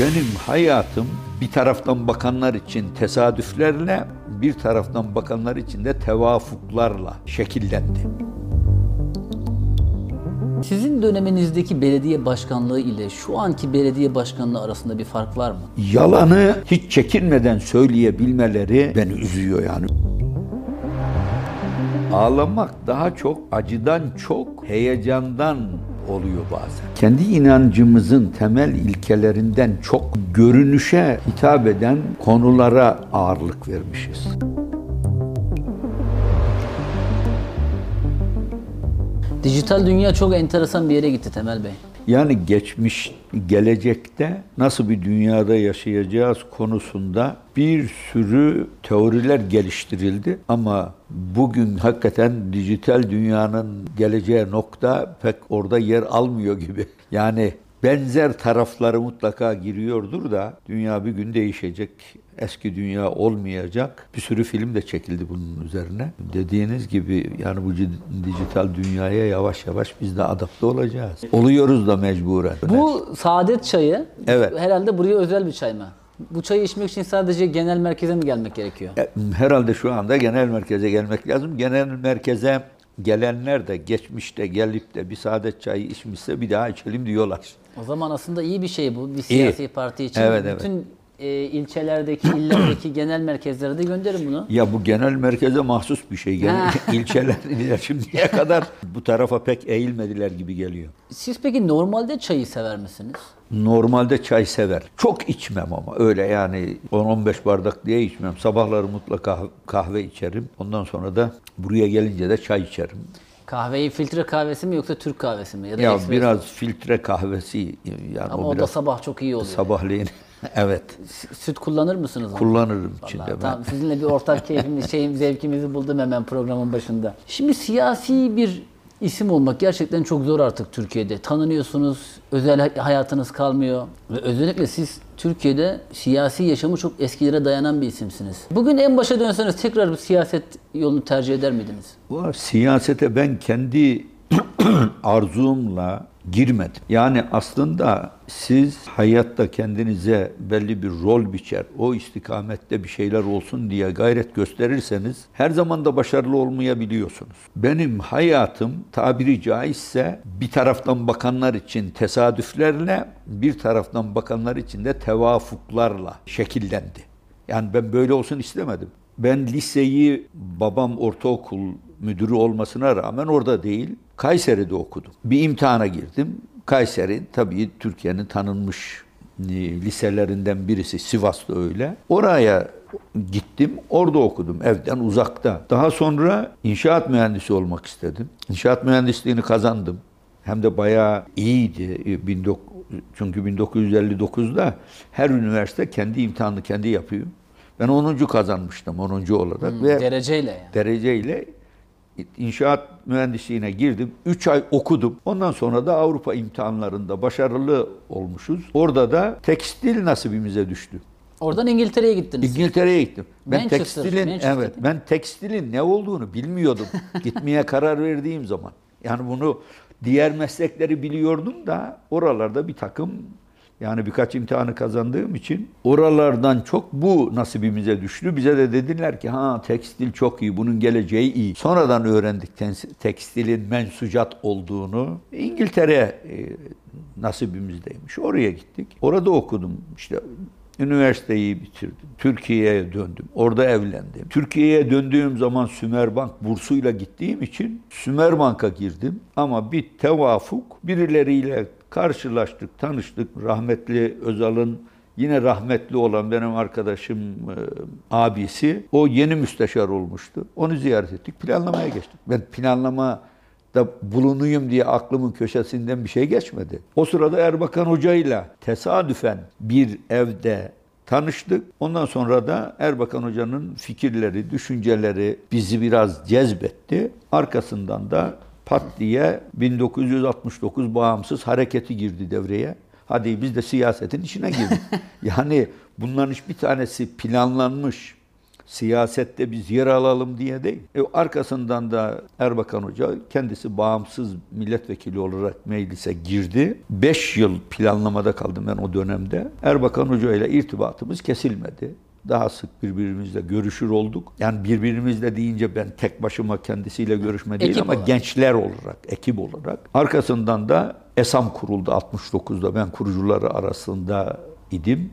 Benim hayatım bir taraftan bakanlar için tesadüflerle, bir taraftan bakanlar için de tevafuklarla şekillendi. Sizin döneminizdeki belediye başkanlığı ile şu anki belediye başkanlığı arasında bir fark var mı? Yalanı hiç çekinmeden söyleyebilmeleri beni üzüyor yani. Ağlamak daha çok acıdan çok heyecandan oluyor bazen. Kendi inancımızın temel ilkelerinden çok görünüşe hitap eden konulara ağırlık vermişiz. Dijital dünya çok enteresan bir yere gitti Temel Bey. Yani geçmiş, gelecekte nasıl bir dünyada yaşayacağız konusunda bir sürü teoriler geliştirildi ama bugün hakikaten dijital dünyanın geleceği nokta pek orada yer almıyor gibi. Yani benzer tarafları mutlaka giriyordur da dünya bir gün değişecek. Eski dünya olmayacak. Bir sürü film de çekildi bunun üzerine. Dediğiniz gibi yani bu dijital dünyaya yavaş yavaş biz de adapte olacağız. Oluyoruz da mecburen. Bu saadet çayı Evet. herhalde buraya özel bir çay mı? Bu çayı içmek için sadece genel merkeze mi gelmek gerekiyor? E, Herhalde şu anda genel merkeze gelmek lazım. Genel merkeze gelenler de geçmişte gelip de bir saadet çayı içmişse bir daha içelim diyorlar. O zaman aslında iyi bir şey bu bir siyasi parti için. Evet, evet. E, ilçelerdeki, illerdeki genel merkezlere de gönderin bunu. Ya bu genel merkeze mahsus bir şey. Genel ilçeler şimdiye kadar bu tarafa pek eğilmediler gibi geliyor. Siz peki normalde çayı sever misiniz? Normalde çay sever. Çok içmem ama öyle yani 10-15 bardak diye içmem. Sabahları mutlaka kahve içerim. Ondan sonra da buraya gelince de çay içerim. Kahveyi filtre kahvesi mi yoksa Türk kahvesi mi? Ya da Ya espresso? biraz filtre kahvesi yani Ama o o, da sabah çok iyi oluyor. sabahleyin evet Süt kullanır mısınız? kullanırım Vallahi içinde ben. Tamam sizinle bir ortak keyfimiz, şeyim, zevkimizi buldum hemen programın başında. Şimdi siyasi bir isim olmak gerçekten çok zor artık Türkiye'de. Tanınıyorsunuz, özel hayatınız kalmıyor. Ve özellikle siz Türkiye'de siyasi yaşamı çok eskilere dayanan bir isimsiniz. Bugün en başa dönseniz tekrar bir siyaset yolunu tercih eder miydiniz? Var siyasete ben kendi arzumla girmedim. Yani aslında siz hayatta kendinize belli bir rol biçer, o istikamette bir şeyler olsun diye gayret gösterirseniz her zaman da başarılı olmayabiliyorsunuz. Benim hayatım tabiri caizse bir taraftan bakanlar için tesadüflerle, bir taraftan bakanlar için de tevafuklarla şekillendi. Yani ben böyle olsun istemedim. Ben liseyi babam ortaokul müdürü olmasına rağmen orada değil, Kayseri'de okudum. Bir imtihana girdim. Kayseri tabii Türkiye'nin tanınmış e, liselerinden birisi. Sivas'ta öyle. Oraya gittim. Orada okudum evden uzakta. Daha sonra inşaat mühendisi olmak istedim. İnşaat mühendisliğini kazandım. Hem de bayağı iyiydi. E, 19 Çünkü 1959'da her üniversite kendi imtihanını kendi yapıyor. Ben 10. kazanmıştım 10. olarak ve Dereceyle yani. dereceyle inşaat mühendisliğine girdim. 3 ay okudum. Ondan sonra da Avrupa imtihanlarında başarılı olmuşuz. Orada da tekstil nasibimize düştü. Oradan İngiltere'ye gittiniz. İngiltere'ye gittim. Ben Manchester, tekstilin Manchester. evet ben tekstilin ne olduğunu bilmiyordum. Gitmeye karar verdiğim zaman. Yani bunu diğer meslekleri biliyordum da oralarda bir takım yani birkaç imtihanı kazandığım için oralardan çok bu nasibimize düştü. Bize de dediler ki ha tekstil çok iyi, bunun geleceği iyi. Sonradan öğrendik tekstilin mensucat olduğunu. İngiltere e, nasibimizdeymiş. Oraya gittik. Orada okudum. İşte Üniversiteyi bitirdim. Türkiye'ye döndüm. Orada evlendim. Türkiye'ye döndüğüm zaman Sümerbank bursuyla gittiğim için Sümerbank'a girdim. Ama bir tevafuk birileriyle karşılaştık, tanıştık. Rahmetli Özal'ın yine rahmetli olan benim arkadaşım e, abisi o yeni müsteşar olmuştu. Onu ziyaret ettik. Planlamaya geçtik. Ben planlama da bulunuyum diye aklımın köşesinden bir şey geçmedi. O sırada Erbakan Hoca ile tesadüfen bir evde tanıştık. Ondan sonra da Erbakan Hoca'nın fikirleri, düşünceleri bizi biraz cezbetti. Arkasından da pat diye 1969 bağımsız hareketi girdi devreye. Hadi biz de siyasetin içine girdik. yani bunların hiçbir tanesi planlanmış, siyasette biz yer alalım diye değil. E, arkasından da Erbakan Hoca kendisi bağımsız milletvekili olarak meclise girdi. 5 yıl planlamada kaldım ben o dönemde. Erbakan Hoca ile irtibatımız kesilmedi. Daha sık birbirimizle görüşür olduk. Yani birbirimizle deyince ben tek başıma kendisiyle görüşme değil Ekip ama olarak. gençler olarak, ekip olarak. Arkasından da ESAM kuruldu 69'da. Ben kurucuları arasında idim.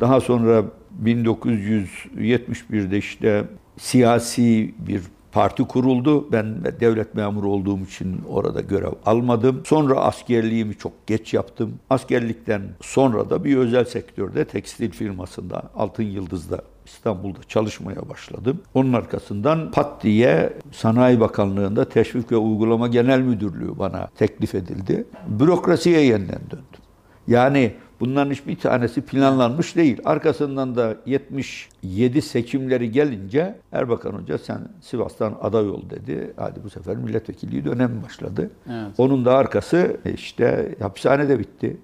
Daha sonra 1971'de işte siyasi bir parti kuruldu. Ben devlet memuru olduğum için orada görev almadım. Sonra askerliğimi çok geç yaptım. Askerlikten sonra da bir özel sektörde tekstil firmasında Altın Yıldız'da İstanbul'da çalışmaya başladım. Onun arkasından pat diye Sanayi Bakanlığı'nda Teşvik ve Uygulama Genel Müdürlüğü bana teklif edildi. Bürokrasiye yeniden döndüm. Yani bunların hiçbir tanesi planlanmış değil. Arkasından da 77 seçimleri gelince Erbakan Hoca sen Sivas'tan aday ol dedi. Hadi bu sefer milletvekilliği dönemi başladı. Evet. Onun da arkası işte hapishanede bitti.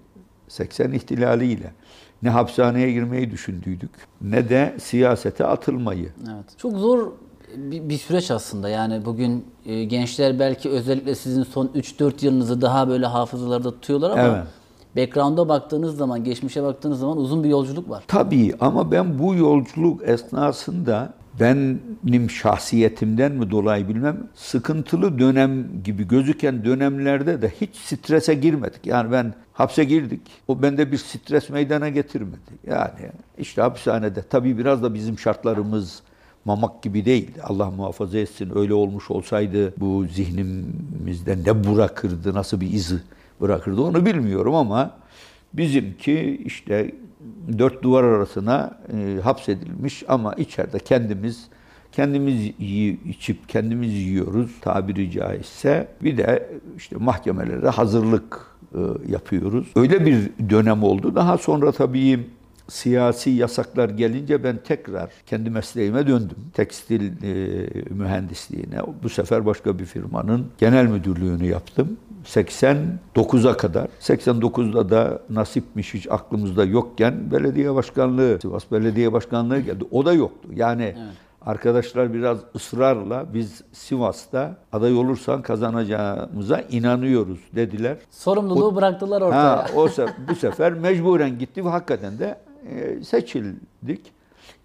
80 ihtilaliyle. Ne hapishaneye girmeyi düşündüydük ne de siyasete atılmayı. Evet. Çok zor bir, bir süreç aslında. Yani bugün e, gençler belki özellikle sizin son 3-4 yılınızı daha böyle hafızalarda tutuyorlar ama Evet. Background'a baktığınız zaman, geçmişe baktığınız zaman uzun bir yolculuk var. Tabii ama ben bu yolculuk esnasında benim şahsiyetimden mi dolayı bilmem sıkıntılı dönem gibi gözüken dönemlerde de hiç strese girmedik. Yani ben hapse girdik. O bende bir stres meydana getirmedi. Yani işte hapishanede tabii biraz da bizim şartlarımız mamak gibi değildi. Allah muhafaza etsin öyle olmuş olsaydı bu zihnimizde ne bırakırdı, nasıl bir izi bırakırdı onu bilmiyorum ama bizimki işte dört duvar arasına e, hapsedilmiş ama içeride kendimiz kendimiz yiyip içip kendimiz yiyoruz tabiri caizse. Bir de işte mahkemelere hazırlık e, yapıyoruz. Öyle bir dönem oldu. Daha sonra tabii siyasi yasaklar gelince ben tekrar kendi mesleğime döndüm. Tekstil e, mühendisliğine. Bu sefer başka bir firmanın genel müdürlüğünü yaptım. 89'a kadar. 89'da da nasipmiş hiç aklımızda yokken belediye başkanlığı, Sivas Belediye Başkanlığı geldi. O da yoktu. Yani arkadaşlar biraz ısrarla biz Sivas'ta aday olursan kazanacağımıza inanıyoruz dediler. Sorumluluğu bıraktılar ortaya. Ha, o se- bu sefer mecburen gitti ve hakikaten de seçildik.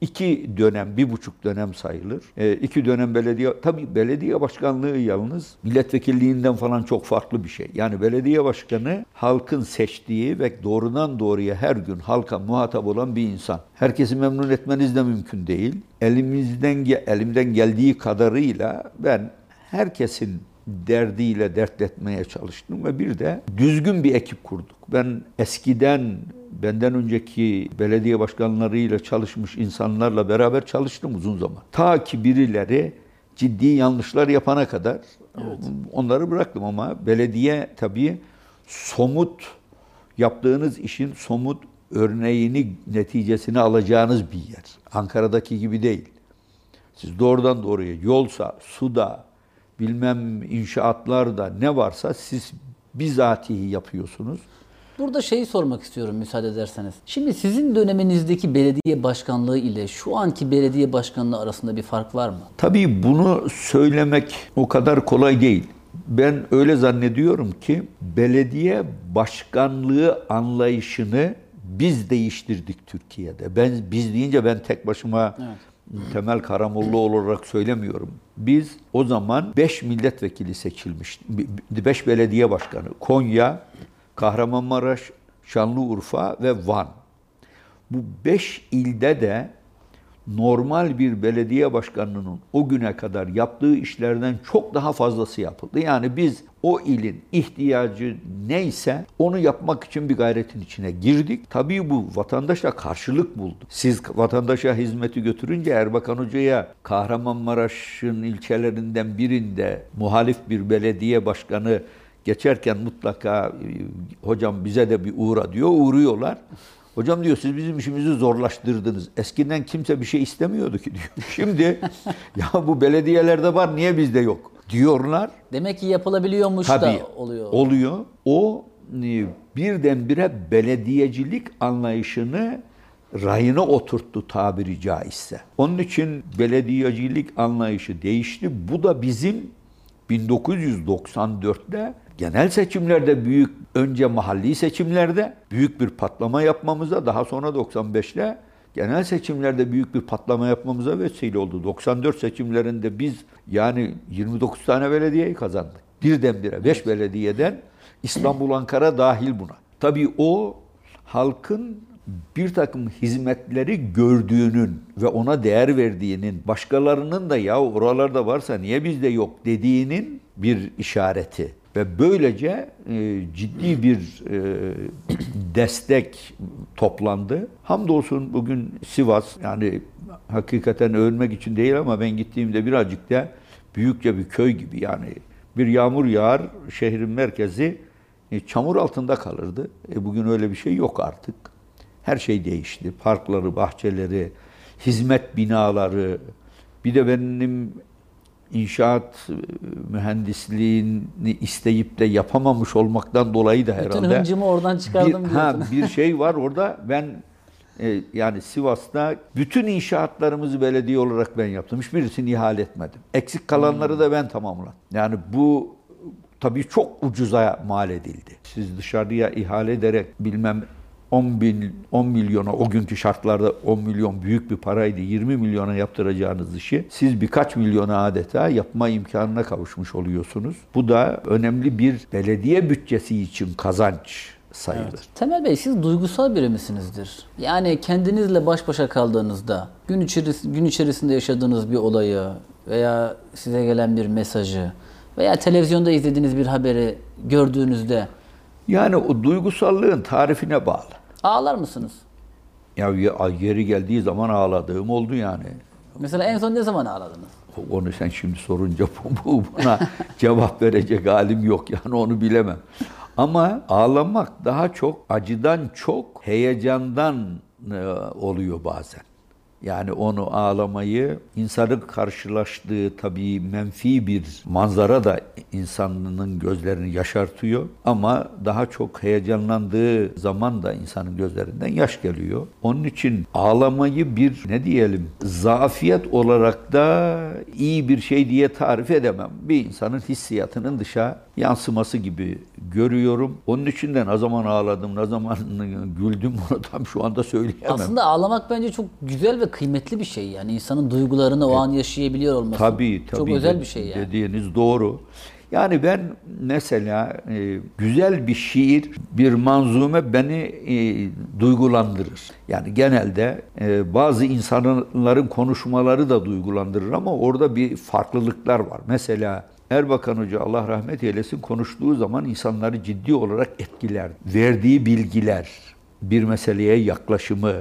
İki dönem, bir buçuk dönem sayılır. E, iki dönem belediye, tabii belediye başkanlığı yalnız milletvekilliğinden falan çok farklı bir şey. Yani belediye başkanı halkın seçtiği ve doğrudan doğruya her gün halka muhatap olan bir insan. Herkesi memnun etmeniz de mümkün değil. Elimizden elimden geldiği kadarıyla ben herkesin derdiyle dertletmeye çalıştım ve bir de düzgün bir ekip kurduk. Ben eskiden benden önceki belediye başkanlarıyla çalışmış insanlarla beraber çalıştım uzun zaman. Ta ki birileri ciddi yanlışlar yapana kadar onları bıraktım ama belediye tabii somut yaptığınız işin somut örneğini, neticesini alacağınız bir yer. Ankara'daki gibi değil. Siz doğrudan doğruya yolsa, suda, bilmem inşaatlarda ne varsa siz bizatihi yapıyorsunuz. Burada şeyi sormak istiyorum müsaade ederseniz. Şimdi sizin döneminizdeki belediye başkanlığı ile şu anki belediye başkanlığı arasında bir fark var mı? Tabii bunu söylemek o kadar kolay değil. Ben öyle zannediyorum ki belediye başkanlığı anlayışını biz değiştirdik Türkiye'de. Ben biz deyince ben tek başıma Temel Karamollaoğlu olarak söylemiyorum. Biz o zaman 5 milletvekili seçilmiş. 5 belediye başkanı. Konya, Kahramanmaraş, Şanlıurfa ve Van. Bu beş ilde de normal bir belediye başkanının o güne kadar yaptığı işlerden çok daha fazlası yapıldı. Yani biz o ilin ihtiyacı neyse onu yapmak için bir gayretin içine girdik. Tabii bu vatandaşla karşılık buldu. Siz vatandaşa hizmeti götürünce Erbakan Hoca'ya Kahramanmaraş'ın ilçelerinden birinde muhalif bir belediye başkanı geçerken mutlaka e, hocam bize de bir uğra diyor. Uğruyorlar. Hocam diyor siz bizim işimizi zorlaştırdınız. Eskiden kimse bir şey istemiyordu ki diyor. Şimdi ya bu belediyelerde var niye bizde yok diyorlar. Demek ki yapılabiliyormuş Tabii da oluyor. oluyor. O e, birdenbire belediyecilik anlayışını rayına oturttu tabiri caizse. Onun için belediyecilik anlayışı değişti. Bu da bizim 1994'te genel seçimlerde büyük önce mahalli seçimlerde büyük bir patlama yapmamıza daha sonra 95'te genel seçimlerde büyük bir patlama yapmamıza vesile oldu. 94 seçimlerinde biz yani 29 tane belediyeyi kazandık. Birdenbire 5 belediyeden İstanbul, Ankara dahil buna. Tabii o halkın bir takım hizmetleri gördüğünün ve ona değer verdiğinin, başkalarının da ya oralarda varsa niye bizde yok dediğinin bir işareti. Ve böylece e, ciddi bir e, destek toplandı. Hamdolsun bugün Sivas yani hakikaten övünmek için değil ama ben gittiğimde birazcık da büyükçe bir köy gibi yani bir yağmur yağar şehrin merkezi e, çamur altında kalırdı. E, bugün öyle bir şey yok artık. Her şey değişti. Parkları, bahçeleri, hizmet binaları. Bir de benim inşaat e, mühendisliğini isteyip de yapamamış olmaktan dolayı da herhalde. Bütün hıncımı oradan çıkardım bir, ha, bir şey var orada. Ben e, yani Sivas'ta bütün inşaatlarımızı belediye olarak ben yaptım. Hiçbirisini ihale etmedim. Eksik kalanları da ben tamamladım. Yani bu tabii çok ucuza mal edildi. Siz dışarıya ihale ederek bilmem 10 bin 10 milyona o günkü şartlarda 10 milyon büyük bir paraydı. 20 milyona yaptıracağınız işi siz birkaç milyona adeta yapma imkanına kavuşmuş oluyorsunuz. Bu da önemli bir belediye bütçesi için kazanç sayılır. Temel Bey siz duygusal biri misinizdir? Yani kendinizle baş başa kaldığınızda gün, içeris- gün içerisinde yaşadığınız bir olayı veya size gelen bir mesajı veya televizyonda izlediğiniz bir haberi gördüğünüzde Yani o duygusallığın tarifine bağlı. Ağlar mısınız? Ya yeri geldiği zaman ağladığım oldu yani. Mesela en son ne zaman ağladınız? Onu sen şimdi sorunca bu buna cevap verecek halim yok yani onu bilemem. Ama ağlamak daha çok acıdan çok heyecandan e, oluyor bazen. Yani onu ağlamayı insanın karşılaştığı tabii menfi bir manzara da insanın gözlerini yaşartıyor. Ama daha çok heyecanlandığı zaman da insanın gözlerinden yaş geliyor. Onun için ağlamayı bir ne diyelim zafiyet olarak da iyi bir şey diye tarif edemem. Bir insanın hissiyatının dışa yansıması gibi görüyorum. Onun için de ne zaman ağladım, ne zaman güldüm onu tam şu anda söyleyemem. Aslında ağlamak bence çok güzel ve kıymetli bir şey yani insanın duygularını o an yaşayabiliyor olması. Tabii tabii. Çok özel de- bir şey yani. Dediğiniz doğru. Yani ben mesela e, güzel bir şiir, bir manzume beni e, duygulandırır. Yani genelde e, bazı insanların konuşmaları da duygulandırır ama orada bir farklılıklar var. Mesela Erbakan Hoca Allah rahmet eylesin konuştuğu zaman insanları ciddi olarak etkiler. Verdiği bilgiler, bir meseleye yaklaşımı,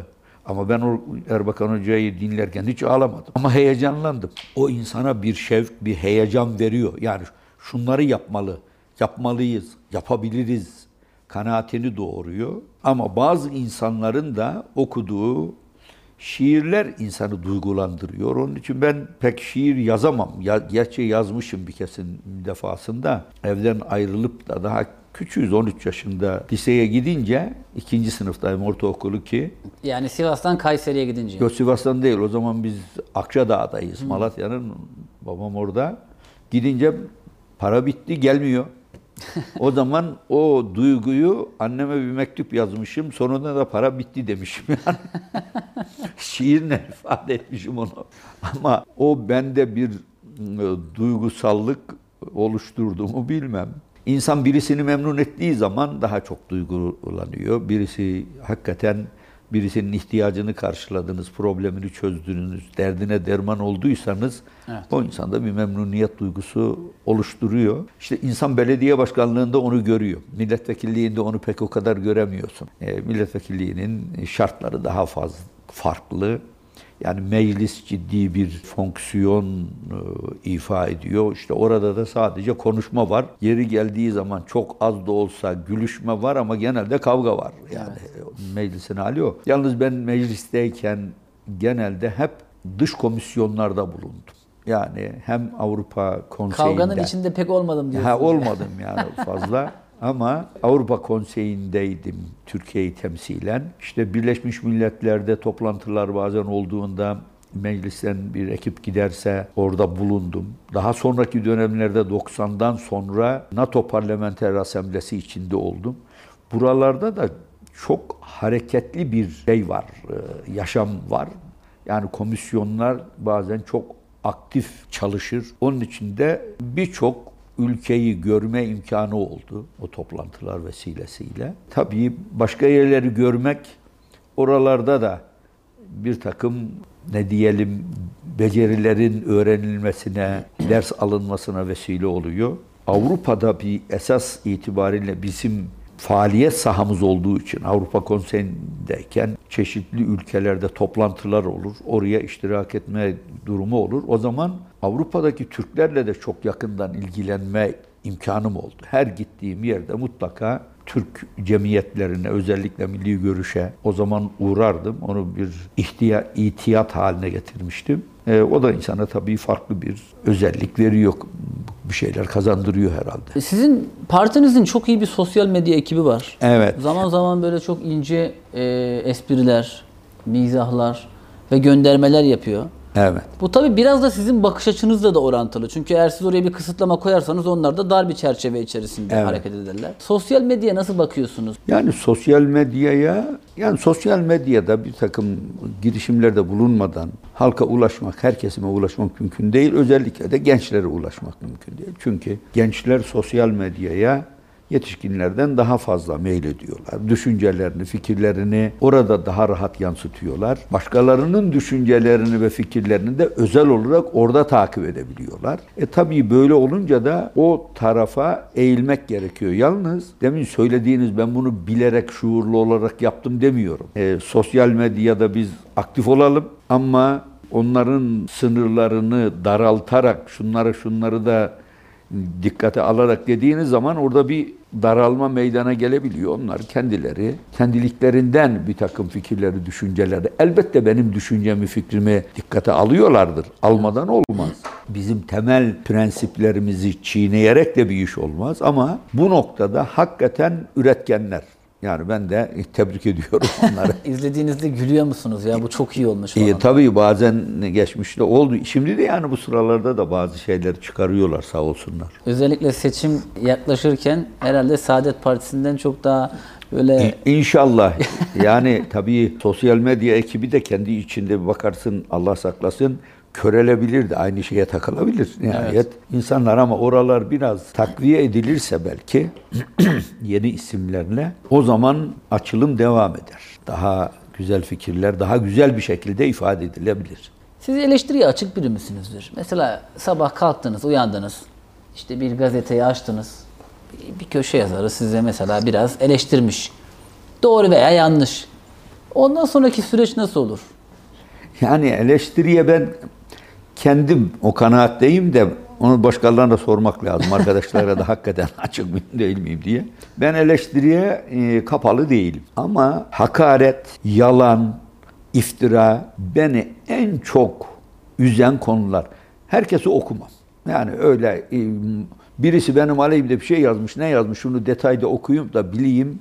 ama ben o Erbakan Hoca'yı dinlerken hiç ağlamadım. Ama heyecanlandım. O insana bir şevk, bir heyecan veriyor. Yani şunları yapmalı, yapmalıyız, yapabiliriz kanaatini doğuruyor. Ama bazı insanların da okuduğu şiirler insanı duygulandırıyor. Onun için ben pek şiir yazamam. Ya, gerçi yazmışım bir kesin defasında. Evden ayrılıp da daha küçüğüz 13 yaşında liseye gidince ikinci sınıftayım ortaokulu ki Yani Sivas'tan Kayseri'ye gidince. Yok Sivas'tan değil. O zaman biz Akçadağ'dayız. Malatya'nın babam orada. Gidince para bitti gelmiyor. O zaman o duyguyu anneme bir mektup yazmışım. Sonunda da para bitti demişim yani. Şiirle ifade etmişim onu. Ama o bende bir e, duygusallık oluşturdu mu bilmem. İnsan birisini memnun ettiği zaman daha çok duygulanıyor. Birisi hakikaten birisinin ihtiyacını karşıladınız, problemini çözdünüz, derdine derman olduysanız Evet. o insanda bir memnuniyet duygusu oluşturuyor. İşte insan belediye başkanlığında onu görüyor. Milletvekilliğinde onu pek o kadar göremiyorsun. E, milletvekilliğinin şartları daha fazla farklı. Yani meclis ciddi bir fonksiyon e, ifa ediyor. İşte orada da sadece konuşma var. Yeri geldiği zaman çok az da olsa gülüşme var ama genelde kavga var. Yani meclisin hali o. Yalnız ben meclisteyken genelde hep dış komisyonlarda bulundum. Yani hem Avrupa Konseyi'nde. Kavganın içinde pek olmadım diyorsunuz. Ha olmadım yani fazla. Ama Avrupa Konseyi'ndeydim Türkiye'yi temsilen. İşte Birleşmiş Milletler'de toplantılar bazen olduğunda meclisten bir ekip giderse orada bulundum. Daha sonraki dönemlerde 90'dan sonra NATO Parlamenter Asamblesi içinde oldum. Buralarda da çok hareketli bir şey var, e, yaşam var. Yani komisyonlar bazen çok aktif çalışır. Onun için de birçok ülkeyi görme imkanı oldu o toplantılar vesilesiyle. Tabii başka yerleri görmek oralarda da bir takım ne diyelim becerilerin öğrenilmesine, ders alınmasına vesile oluyor. Avrupa'da bir esas itibariyle bizim faaliyet sahamız olduğu için Avrupa Konseyi'ndeyken çeşitli ülkelerde toplantılar olur. Oraya iştirak etme durumu olur. O zaman Avrupa'daki Türklerle de çok yakından ilgilenme imkanım oldu. Her gittiğim yerde mutlaka Türk cemiyetlerine özellikle milli görüşe o zaman uğrardım. Onu bir ihtiya, itiyat haline getirmiştim. E, o da insana tabii farklı bir özellik veriyor. Bir şeyler kazandırıyor herhalde. Sizin partinizin çok iyi bir sosyal medya ekibi var. Evet. Zaman zaman böyle çok ince e, espriler, mizahlar ve göndermeler yapıyor. Evet. Bu tabii biraz da sizin bakış açınızla da orantılı. Çünkü eğer siz oraya bir kısıtlama koyarsanız onlar da dar bir çerçeve içerisinde Evet. hareket ederler. Sosyal medyaya nasıl bakıyorsunuz? Yani sosyal medyaya, yani sosyal medyada bir takım girişimlerde bulunmadan halka ulaşmak, her kesime ulaşmak mümkün değil. Özellikle de gençlere ulaşmak mümkün değil. Çünkü gençler sosyal medyaya yetişkinlerden daha fazla meylediyorlar. Düşüncelerini, fikirlerini orada daha rahat yansıtıyorlar. Başkalarının düşüncelerini ve fikirlerini de özel olarak orada takip edebiliyorlar. E tabii böyle olunca da o tarafa eğilmek gerekiyor. Yalnız demin söylediğiniz ben bunu bilerek şuurlu olarak yaptım demiyorum. E, sosyal medyada biz aktif olalım ama onların sınırlarını daraltarak şunları şunları da dikkate alarak dediğiniz zaman orada bir daralma meydana gelebiliyor. Onlar kendileri, kendiliklerinden bir takım fikirleri, düşünceleri. Elbette benim düşüncemi, fikrimi dikkate alıyorlardır. Almadan olmaz. Bizim temel prensiplerimizi çiğneyerek de bir iş olmaz. Ama bu noktada hakikaten üretkenler. Yani ben de tebrik ediyorum onları. İzlediğinizde gülüyor musunuz ya bu çok iyi olmuş. E, tabii bazen geçmişte oldu. Şimdi de yani bu sıralarda da bazı şeyler çıkarıyorlar sağ olsunlar. Özellikle seçim yaklaşırken herhalde Saadet Partisi'nden çok daha böyle İnşallah. Yani tabii sosyal medya ekibi de kendi içinde bakarsın Allah saklasın körelebilir de aynı şeye takılabilir nihayet. insanlar ama oralar biraz takviye edilirse belki yeni isimlerle o zaman açılım devam eder. Daha güzel fikirler daha güzel bir şekilde ifade edilebilir. Siz eleştiriye açık biri misinizdir? Mesela sabah kalktınız, uyandınız. işte bir gazeteyi açtınız. Bir köşe yazarı size mesela biraz eleştirmiş. Doğru veya yanlış. Ondan sonraki süreç nasıl olur? Yani eleştiriye ben kendim o kanaatteyim de onu başkalarına sormak lazım. Arkadaşlara da hakikaten açık mıyım değil miyim diye. Ben eleştiriye e, kapalı değilim. Ama hakaret, yalan, iftira beni en çok üzen konular. Herkesi okumam. Yani öyle e, birisi benim aleyhimde bir şey yazmış, ne yazmış şunu detayda okuyayım da bileyim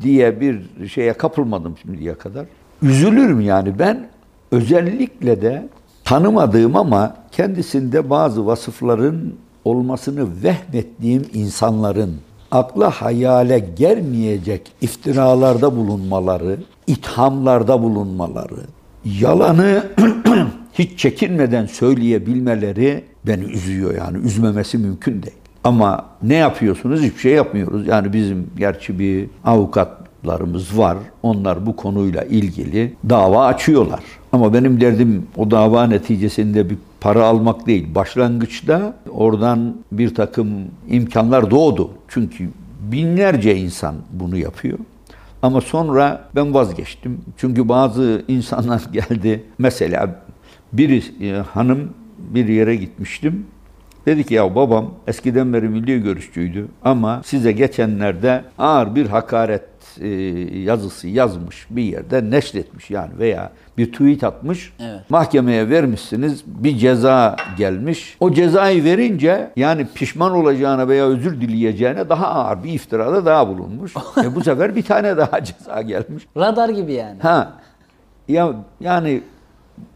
diye bir şeye kapılmadım şimdiye kadar. Üzülürüm yani ben özellikle de tanımadığım ama kendisinde bazı vasıfların olmasını vehmettiğim insanların akla hayale gelmeyecek iftiralarda bulunmaları, ithamlarda bulunmaları, yalanı hiç çekinmeden söyleyebilmeleri beni üzüyor yani üzmemesi mümkün değil. Ama ne yapıyorsunuz? Hiçbir şey yapmıyoruz. Yani bizim gerçi bir avukatlarımız var. Onlar bu konuyla ilgili dava açıyorlar. Ama benim derdim o dava neticesinde bir para almak değil. Başlangıçta oradan bir takım imkanlar doğdu. Çünkü binlerce insan bunu yapıyor. Ama sonra ben vazgeçtim. Çünkü bazı insanlar geldi. Mesela bir e, hanım bir yere gitmiştim. Dedi ki ya babam eskiden beri milli görüşçüydü ama size geçenlerde ağır bir hakaret e, yazısı yazmış bir yerde neşretmiş yani veya bir tweet atmış. Evet. Mahkemeye vermişsiniz bir ceza gelmiş. O cezayı verince yani pişman olacağına veya özür dileyeceğine daha ağır bir iftirada daha bulunmuş. e bu sefer bir tane daha ceza gelmiş. Radar gibi yani. Ha ya yani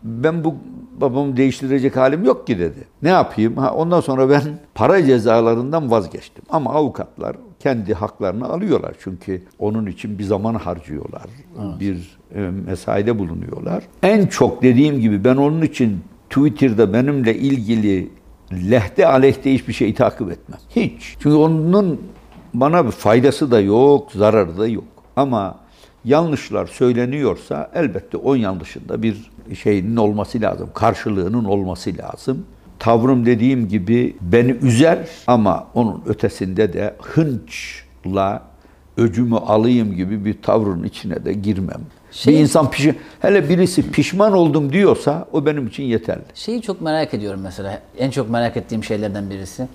ben bu babamı değiştirecek halim yok ki dedi. Ne yapayım? Ha, ondan sonra ben para cezalarından vazgeçtim. Ama avukatlar kendi haklarını alıyorlar. Çünkü onun için bir zaman harcıyorlar. Bir e, mesaide bulunuyorlar. En çok dediğim gibi ben onun için Twitter'da benimle ilgili lehte aleyhte hiçbir şey takip etmem. Hiç. Çünkü onun bana bir faydası da yok, zararı da yok. Ama yanlışlar söyleniyorsa elbette o yanlışında bir şeyinin olması lazım. Karşılığının olması lazım. Tavrım dediğim gibi beni üzer ama onun ötesinde de hınçla öcümü alayım gibi bir tavrın içine de girmem. Şey- bir insan pişi, hele birisi pişman oldum diyorsa o benim için yeterli. Şeyi çok merak ediyorum mesela. En çok merak ettiğim şeylerden birisi.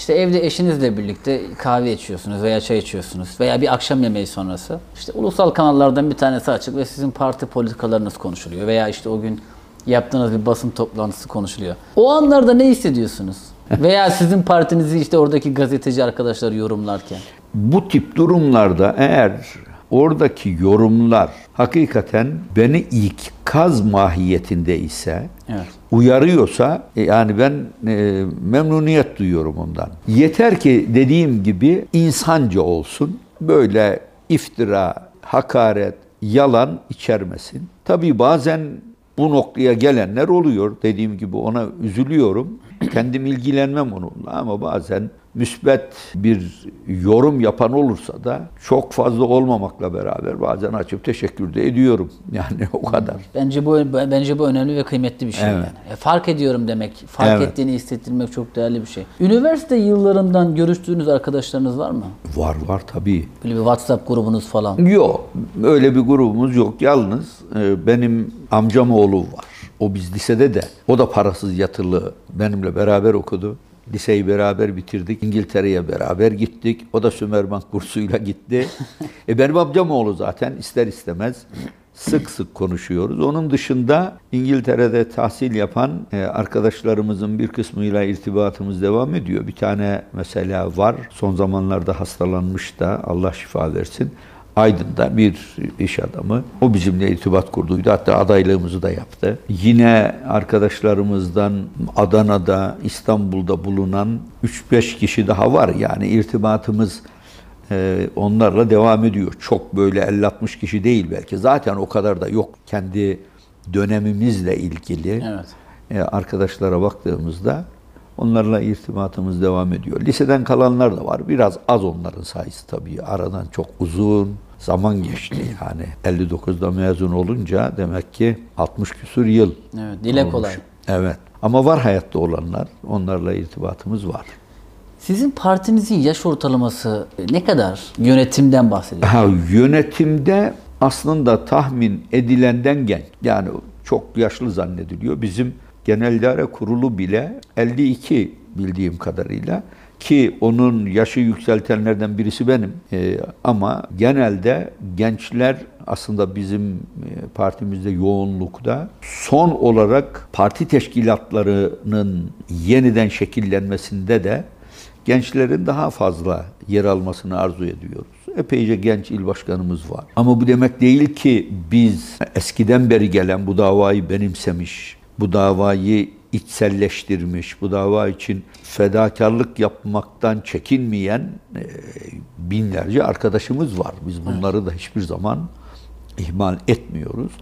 İşte evde eşinizle birlikte kahve içiyorsunuz veya çay içiyorsunuz veya bir akşam yemeği sonrası. İşte ulusal kanallardan bir tanesi açık ve sizin parti politikalarınız konuşuluyor veya işte o gün yaptığınız bir basın toplantısı konuşuluyor. O anlarda ne hissediyorsunuz? Veya sizin partinizi işte oradaki gazeteci arkadaşlar yorumlarken. Bu tip durumlarda eğer oradaki yorumlar hakikaten beni ikaz mahiyetinde ise Evet. Uyarıyorsa e, yani ben e, memnuniyet duyuyorum ondan. Yeter ki dediğim gibi insanca olsun. Böyle iftira, hakaret, yalan içermesin. Tabii bazen bu noktaya gelenler oluyor. Dediğim gibi ona üzülüyorum. Kendim ilgilenmem onunla ama bazen müsbet bir yorum yapan olursa da çok fazla olmamakla beraber bazen açıp teşekkür de ediyorum. Yani o kadar. Bence bu bence bu önemli ve kıymetli bir şey Evet. yani. E, fark ediyorum demek, fark Evet. ettiğini hissettirmek çok değerli bir şey. Üniversite yıllarından görüştüğünüz arkadaşlarınız var mı? Var var tabii. Böyle bir WhatsApp grubunuz falan. Yok öyle bir grubumuz yok. Yalnız e, benim amcam oğlu var. O biz lisede de. O da parasız yatılı benimle beraber okudu. Liseyi beraber bitirdik. İngiltere'ye beraber gittik. O da Sümerbank kursuyla gitti. e benim amcam oğlu zaten ister istemez sık sık konuşuyoruz. Onun dışında İngiltere'de tahsil yapan e, arkadaşlarımızın bir kısmıyla irtibatımız devam ediyor. Bir tane mesela var. Son zamanlarda hastalanmış da Allah şifa versin. Aydın'da bir iş adamı. O bizimle irtibat kurduydu. Hatta adaylığımızı da yaptı. Yine arkadaşlarımızdan Adana'da, İstanbul'da bulunan 3-5 kişi daha var. Yani irtibatımız e, onlarla devam ediyor. Çok böyle 50-60 kişi değil belki. Zaten o kadar da yok. Kendi dönemimizle ilgili Evet. e, arkadaşlara baktığımızda onlarla irtibatımız devam ediyor. Liseden kalanlar da var. Biraz az onların sayısı tabii. Aradan çok uzun zaman geçti yani. 59'da mezun olunca demek ki 60 küsur yıl. Evet, dile olmuş. kolay. Evet. Ama var hayatta olanlar. Onlarla irtibatımız var. Sizin partinizin yaş ortalaması ne kadar? Yönetimden bahsediyorum. Ha, yönetimde aslında tahmin edilenden genç. Yani çok yaşlı zannediliyor. Bizim genel idare kurulu bile 52 bildiğim kadarıyla ki onun yaşı yükseltenlerden birisi benim. Ee, ama genelde gençler aslında bizim e, partimizde yoğunlukta son olarak parti teşkilatlarının yeniden şekillenmesinde de gençlerin daha fazla yer almasını arzu ediyoruz. Epeyce genç il başkanımız var. Ama bu demek değil ki biz eskiden beri gelen bu davayı benimsemiş, bu davayı içselleştirmiş, bu dava için fedakarlık yapmaktan çekinmeyen e, binlerce arkadaşımız var. Biz bunları da hiçbir zaman ihmal etmiyoruz.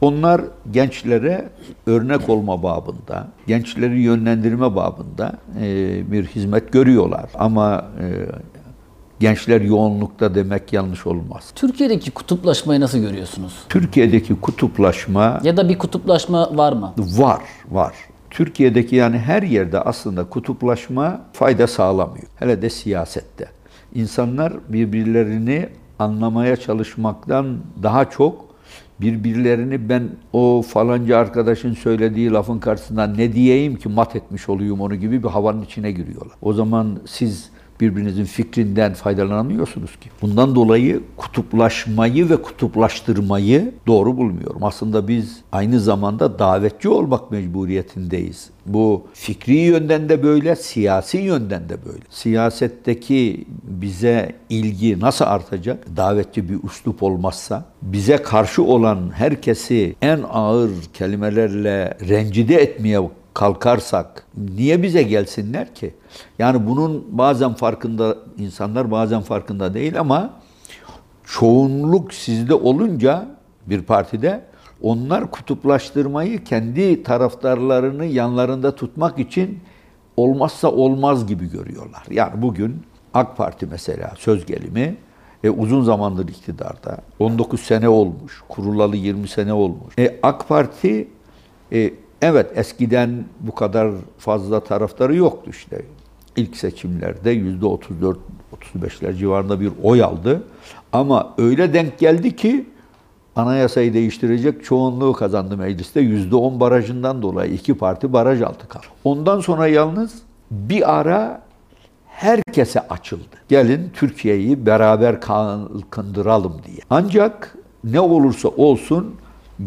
Onlar gençlere örnek olma babında, gençleri yönlendirme babında e, bir hizmet görüyorlar. Ama e, gençler yoğunlukta demek yanlış olmaz. Türkiye'deki kutuplaşmayı nasıl görüyorsunuz? Türkiye'deki kutuplaşma Ya da bir kutuplaşma var mı? var, var. Türkiye'deki yani her yerde aslında kutuplaşma fayda sağlamıyor. Hele de siyasette. İnsanlar birbirlerini anlamaya çalışmaktan daha çok birbirlerini ben o falanca arkadaşın söylediği lafın karşısında ne diyeyim ki mat etmiş olayım onu gibi bir havanın içine giriyorlar. O zaman siz birbirinizin fikrinden faydalanamıyorsunuz ki. Bundan dolayı kutuplaşmayı ve kutuplaştırmayı doğru bulmuyorum. Aslında biz aynı zamanda davetçi olmak mecburiyetindeyiz. Bu fikri yönden de böyle, siyasi yönden de böyle. Siyasetteki bize ilgi nasıl artacak? Davetçi bir üslup olmazsa, bize karşı olan herkesi en ağır kelimelerle rencide etmeye kalkarsak niye bize gelsinler ki? Yani bunun bazen farkında insanlar bazen farkında değil ama çoğunluk sizde olunca bir partide onlar kutuplaştırmayı kendi taraftarlarını yanlarında tutmak için olmazsa olmaz gibi görüyorlar. Yani bugün AK Parti mesela söz gelimi e, uzun zamandır iktidarda. 19 sene olmuş. Kurulalı 20 sene olmuş. E, AK Parti e, evet eskiden bu kadar fazla taraftarı yoktu işte. İlk seçimlerde %34-35'ler civarında bir oy aldı. Ama öyle denk geldi ki anayasayı değiştirecek çoğunluğu kazandı mecliste. %10 barajından dolayı iki parti baraj altı kaldı. Ondan sonra yalnız bir ara herkese açıldı. Gelin Türkiye'yi beraber kalkındıralım diye. Ancak ne olursa olsun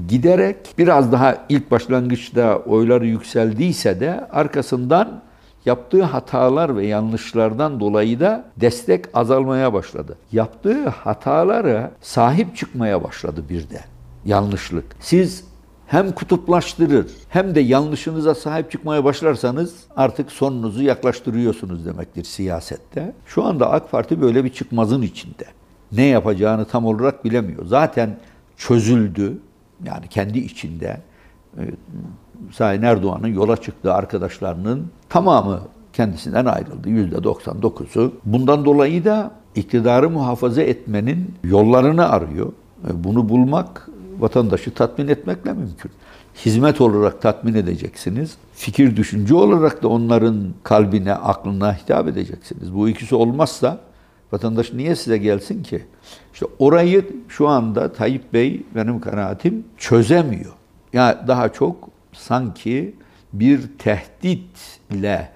giderek biraz daha ilk başlangıçta oyları yükseldiyse de arkasından yaptığı hatalar ve yanlışlardan dolayı da destek azalmaya başladı. Yaptığı hatalara sahip çıkmaya başladı bir de. Yanlışlık. Siz hem kutuplaştırır hem de yanlışınıza sahip çıkmaya başlarsanız artık sonunuzu yaklaştırıyorsunuz demektir siyasette. Şu anda AK Parti böyle bir çıkmazın içinde. Ne yapacağını tam olarak bilemiyor. Zaten çözüldü. Yani kendi içinde e, Sayın Erdoğan'ın yola çıktığı arkadaşlarının tamamı kendisinden ayrıldı. Yüzde 99'u. Bundan dolayı da iktidarı muhafaza etmenin yollarını arıyor. E, Bunu bulmak vatandaşı tatmin etmekle mümkün. Hizmet olarak tatmin edeceksiniz. Fikir düşünce olarak da onların kalbine, aklına hitap edeceksiniz. Bu ikisi olmazsa vatandaş niye size gelsin ki? İşte orayı şu anda Tayyip Bey benim kanaatim çözemiyor. Yani daha çok sanki bir tehditle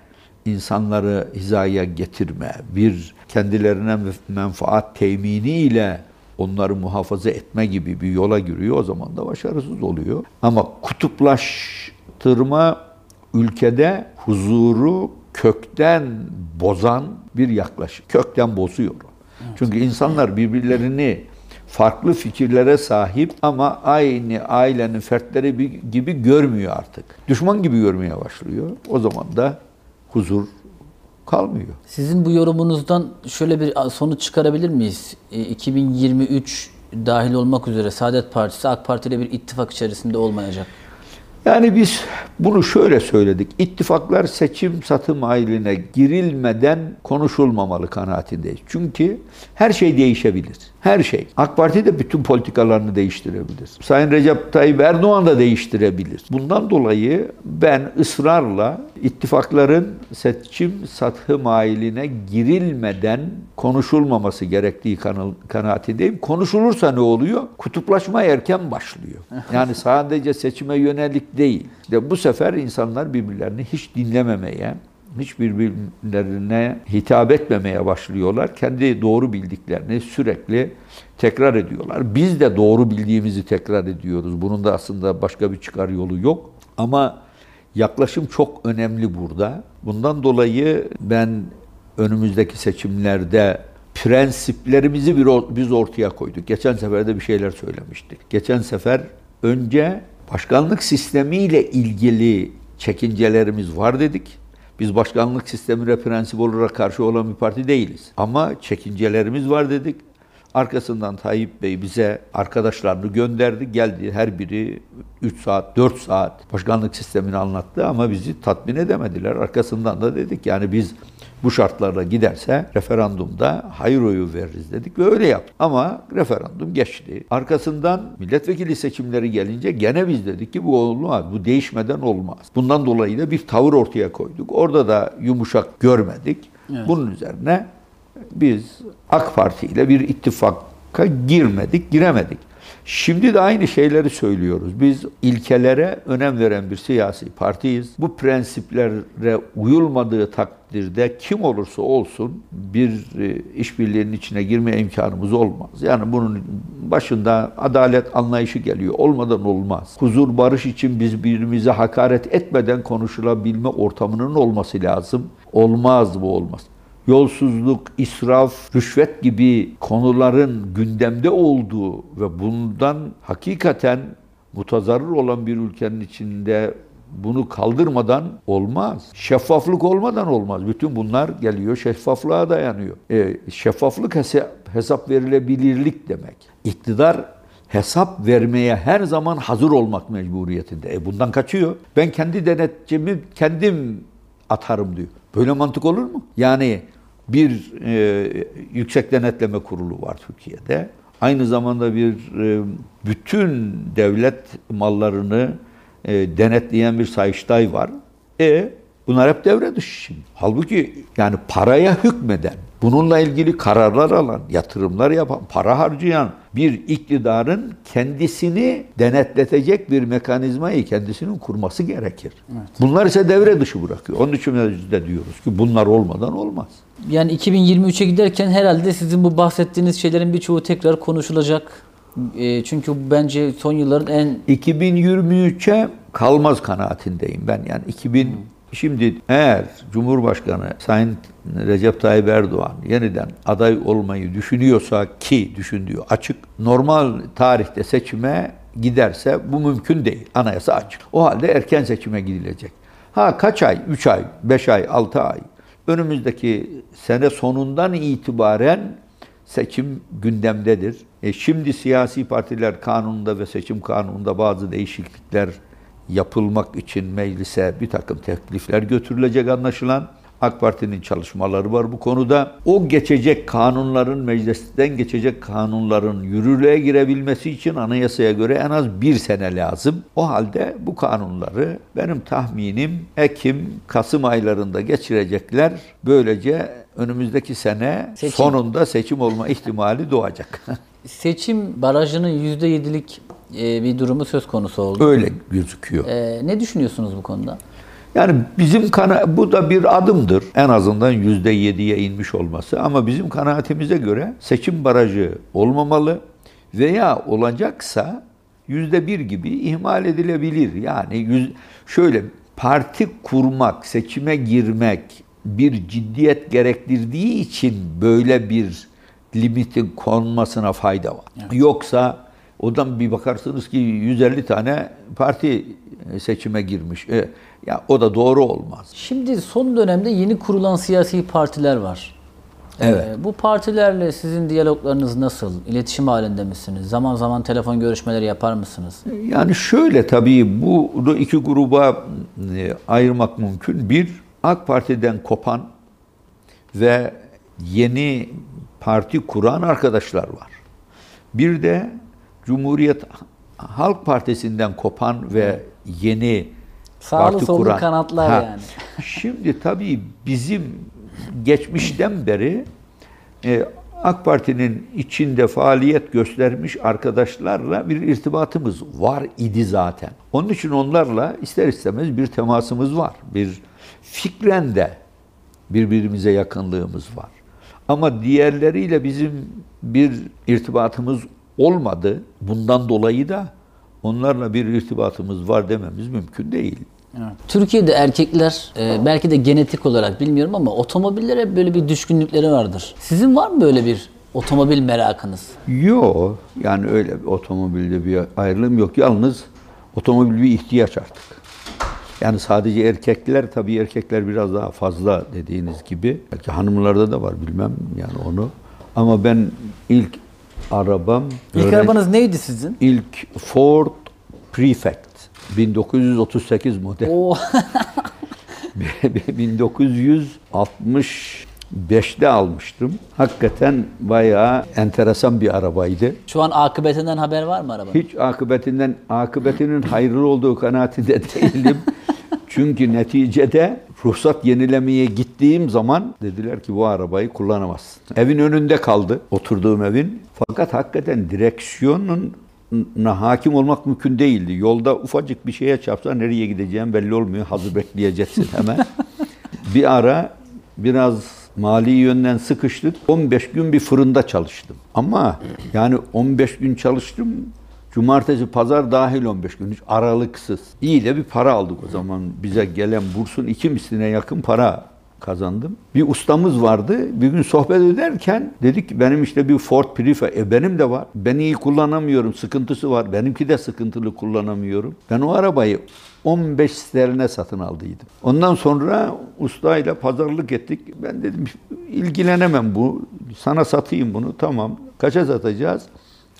insanları hizaya getirme, bir kendilerine menfaat teminiyle onları muhafaza etme gibi bir yola giriyor. O zaman da başarısız oluyor. Ama kutuplaştırma ülkede huzuru kökten bozan bir yaklaşım. Kökten bozuyor. Çünkü insanlar birbirlerini farklı fikirlere sahip ama aynı ailenin fertleri gibi görmüyor artık. Düşman gibi görmeye başlıyor. O zaman da huzur kalmıyor. Sizin bu yorumunuzdan şöyle bir sonuç çıkarabilir miyiz? E, 2023 dahil olmak üzere Saadet Partisi AK Parti ile bir ittifak içerisinde olmayacak. Yani biz bunu şöyle söyledik. İttifaklar seçim satım ailine girilmeden konuşulmamalı kanaatindeyiz. Çünkü her şey değişebilir. Her şey. AK Parti de bütün politikalarını değiştirebilir. Sayın Recep Tayyip Erdoğan da değiştirebilir. Bundan dolayı ben ısrarla ittifakların seçim satım ailine girilmeden konuşulmaması gerektiği kanaatindeyim. Konuşulursa ne oluyor? Kutuplaşma erken başlıyor. Yani sadece seçime yönelik değil. İşte bu sefer insanlar birbirlerini hiç dinlememeye, hiç birbirlerine hitap etmemeye başlıyorlar. Kendi doğru bildiklerini sürekli tekrar ediyorlar. Biz de doğru bildiğimizi tekrar ediyoruz. Bunun da aslında başka bir çıkar yolu yok. Ama yaklaşım çok önemli burada. Bundan dolayı ben önümüzdeki seçimlerde prensiplerimizi biz ortaya koyduk. Geçen sefer de bir şeyler söylemiştik. Geçen sefer önce başkanlık sistemiyle ilgili çekincelerimiz var dedik. Biz başkanlık sistemine prensip olarak karşı olan bir parti değiliz. Ama çekincelerimiz var dedik. Arkasından Tayyip Bey bize arkadaşlarını gönderdi. Geldi her biri 3 saat, 4 saat başkanlık sistemini anlattı ama bizi tatmin edemediler. Arkasından da dedik yani biz bu şartlarla giderse referandumda hayır oyu veririz dedik ve öyle yaptık. Ama referandum geçti. Arkasından milletvekili seçimleri gelince gene biz dedik ki bu olmaz. Bu değişmeden olmaz. Bundan dolayı da bir tavır ortaya koyduk. Orada da yumuşak görmedik. Evet. Bunun üzerine biz AK Parti ile bir ittifaka girmedik, giremedik. Şimdi de aynı şeyleri söylüyoruz. Biz ilkelere önem veren bir siyasi partiyiz. Bu prensiplere uyulmadığı takdirde kim olursa olsun bir e, işbirliğinin içine girme imkanımız olmaz. Yani bunun başında adalet anlayışı geliyor. Olmadan olmaz. Huzur, barış için biz birbirimize hakaret etmeden konuşulabilme ortamının olması lazım. Olmaz bu olmaz yolsuzluk, israf, rüşvet gibi konuların gündemde olduğu ve bundan hakikaten mutazarrır olan bir ülkenin içinde bunu kaldırmadan olmaz. Şeffaflık olmadan olmaz. Bütün bunlar geliyor şeffaflığa dayanıyor. E, şeffaflık hesap, hesap verilebilirlik demek. İktidar hesap vermeye her zaman hazır olmak mecburiyetinde. E bundan kaçıyor. Ben kendi denetçimi kendim atarım diyor. Böyle mantık olur mu? Yani bir e, yüksek denetleme kurulu var Türkiye'de. Aynı zamanda bir e, bütün devlet mallarını e, denetleyen bir Sayıştay var. E bunlar hep devre dışı şimdi. Halbuki yani paraya hükmeden, bununla ilgili kararlar alan, yatırımlar yapan, para harcayan bir iktidarın kendisini denetletecek bir mekanizmayı kendisinin kurması gerekir. Evet. Bunlar ise devre dışı bırakıyor. Onun için de diyoruz ki bunlar olmadan olmaz. Yani 2023'e giderken herhalde sizin bu bahsettiğiniz şeylerin birçoğu tekrar konuşulacak. E, çünkü bence son yılların en... 2023'e kalmaz kanaatindeyim ben. Yani 2000 hmm. Şimdi eğer Cumhurbaşkanı Sayın Recep Tayyip Erdoğan yeniden aday olmayı düşünüyorsa ki düşündüğü açık, normal tarihte seçime giderse bu mümkün değil. Anayasa açık. O halde erken seçime gidilecek. Ha kaç ay? 3 ay, 5 ay, 6 ay. Önümüzdeki sene sonundan itibaren seçim gündemdedir. E şimdi siyasi partiler kanununda ve seçim kanununda bazı değişiklikler yapılmak için meclise bir takım teklifler götürülecek anlaşılan. AK Parti'nin çalışmaları var bu konuda. O geçecek kanunların, meclisten geçecek kanunların yürürlüğe girebilmesi için anayasaya göre en az bir sene lazım. O halde bu kanunları benim tahminim Ekim, Kasım aylarında geçirecekler. Böylece önümüzdeki sene seçim. sonunda seçim olma ihtimali doğacak. seçim barajının %7'lik e, bir durumu söz konusu oldu. Öyle gözüküyor. E, ne düşünüyorsunuz bu konuda? Yani bizim kana bu da bir adımdır. En azından yüzde yediye inmiş olması. Ama bizim kanaatimize göre seçim barajı olmamalı veya olacaksa yüzde bir gibi ihmal edilebilir. Yani yüz, şöyle parti kurmak, seçime girmek bir ciddiyet gerektirdiği için böyle bir limitin konmasına fayda var. Evet. Yoksa Odan bir bakarsınız ki 150 tane parti seçime girmiş. E, ya o da doğru olmaz. Şimdi son dönemde yeni kurulan siyasi partiler var. E, evet. Ee, bu partilerle sizin diyaloglarınız nasıl? İletişim halinde misiniz? Zaman zaman telefon görüşmeleri yapar mısınız? Yani şöyle tabii bu iki gruba e, ayırmak mümkün. Bir, AK Parti'den kopan ve yeni parti kuran arkadaşlar var. Bir de Cumhuriyet Halk Partisi'nden kopan ve yeni Sağlı parti sollu kuran. kanatlar ha, yani. Şimdi tabii bizim geçmişten beri e, AK Parti'nin içinde faaliyet göstermiş arkadaşlarla bir irtibatımız var idi zaten. Onun için onlarla ister istemez bir temasımız var. Bir fikren de birbirimize yakınlığımız var. Ama diğerleriyle bizim bir irtibatımız olmadı. Bundan dolayı da onlarla bir irtibatımız var dememiz mümkün değil. Evet. Türkiye'de erkekler e, belki de genetik olarak bilmiyorum ama otomobillere böyle bir düşkünlükleri vardır. Sizin var mı böyle bir otomobil merakınız? Yok. Yani öyle bir otomobilde bir ayrılım yok. Yalnız otomobil bir ihtiyaç artık. Yani sadece erkekler tabii erkekler biraz daha fazla dediğiniz gibi. Belki hanımlarda da var bilmem yani onu. Ama ben ilk arabam. İlk öğrenci, arabanız neydi sizin? İlk Ford Prefect. 1938 model. 1965'te almıştım. Hakikaten bayağı enteresan bir arabaydı. Şu an akıbetinden haber var mı araba? Hiç akıbetinden, akıbetinin hayırlı olduğu kanaatinde değilim. Çünkü neticede ruhsat yenilemeye gittiğim zaman dediler ki bu arabayı kullanamazsın. Evin önünde kaldı oturduğum evin. Fakat hakikaten direksiyonun na hakim olmak mümkün değildi. Yolda ufacık bir şeye çarpsa nereye gideceğim belli olmuyor. Hazır bekleyeceksin hemen. bir ara biraz mali yönden sıkıştık. 15 gün bir fırında çalıştım. Ama yani 15 gün çalıştım. Cumartesi, pazar dahil 15 gün hiç aralıksız. İyi de bir para aldık o zaman. Bize gelen bursun iki misline yakın para kazandım. Bir ustamız vardı. Bir gün sohbet ederken dedik ki benim işte bir Ford Prifo. E benim de var. Ben iyi kullanamıyorum. Sıkıntısı var. Benimki de sıkıntılı kullanamıyorum. Ben o arabayı 15 sterline satın aldıydım. Ondan sonra ustayla pazarlık ettik. Ben dedim ilgilenemem bu. Sana satayım bunu. Tamam. Kaça satacağız?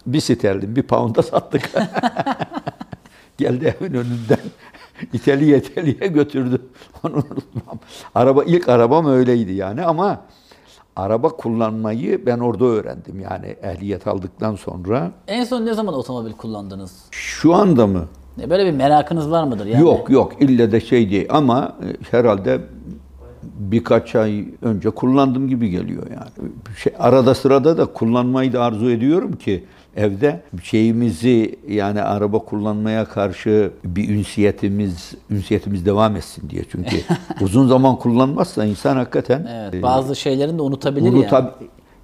Bir sterlin, bir pound'a sattık. Geldi evin önünden. İteliye iteliye götürdü. Onu unutmam. Araba ilk arabam öyleydi yani ama araba kullanmayı ben orada öğrendim. Yani ehliyet aldıktan sonra. En son ne zaman otomobil kullandınız? Şu anda mı? E, Böyle bir merakınız var mıdır? Yani? Yok yok ille de şey değil ama e, herhalde birkaç ay önce kullandım gibi geliyor yani. Şey, arada sırada da kullanmayı da arzu ediyorum ki evde şeyimizi yani araba kullanmaya karşı bir ünsiyetimiz ünsiyetimiz devam etsin diye. Çünkü uzun zaman kullanmazsa insan hakikaten Evet, bazı şeylerini de unutabilir bunu yani.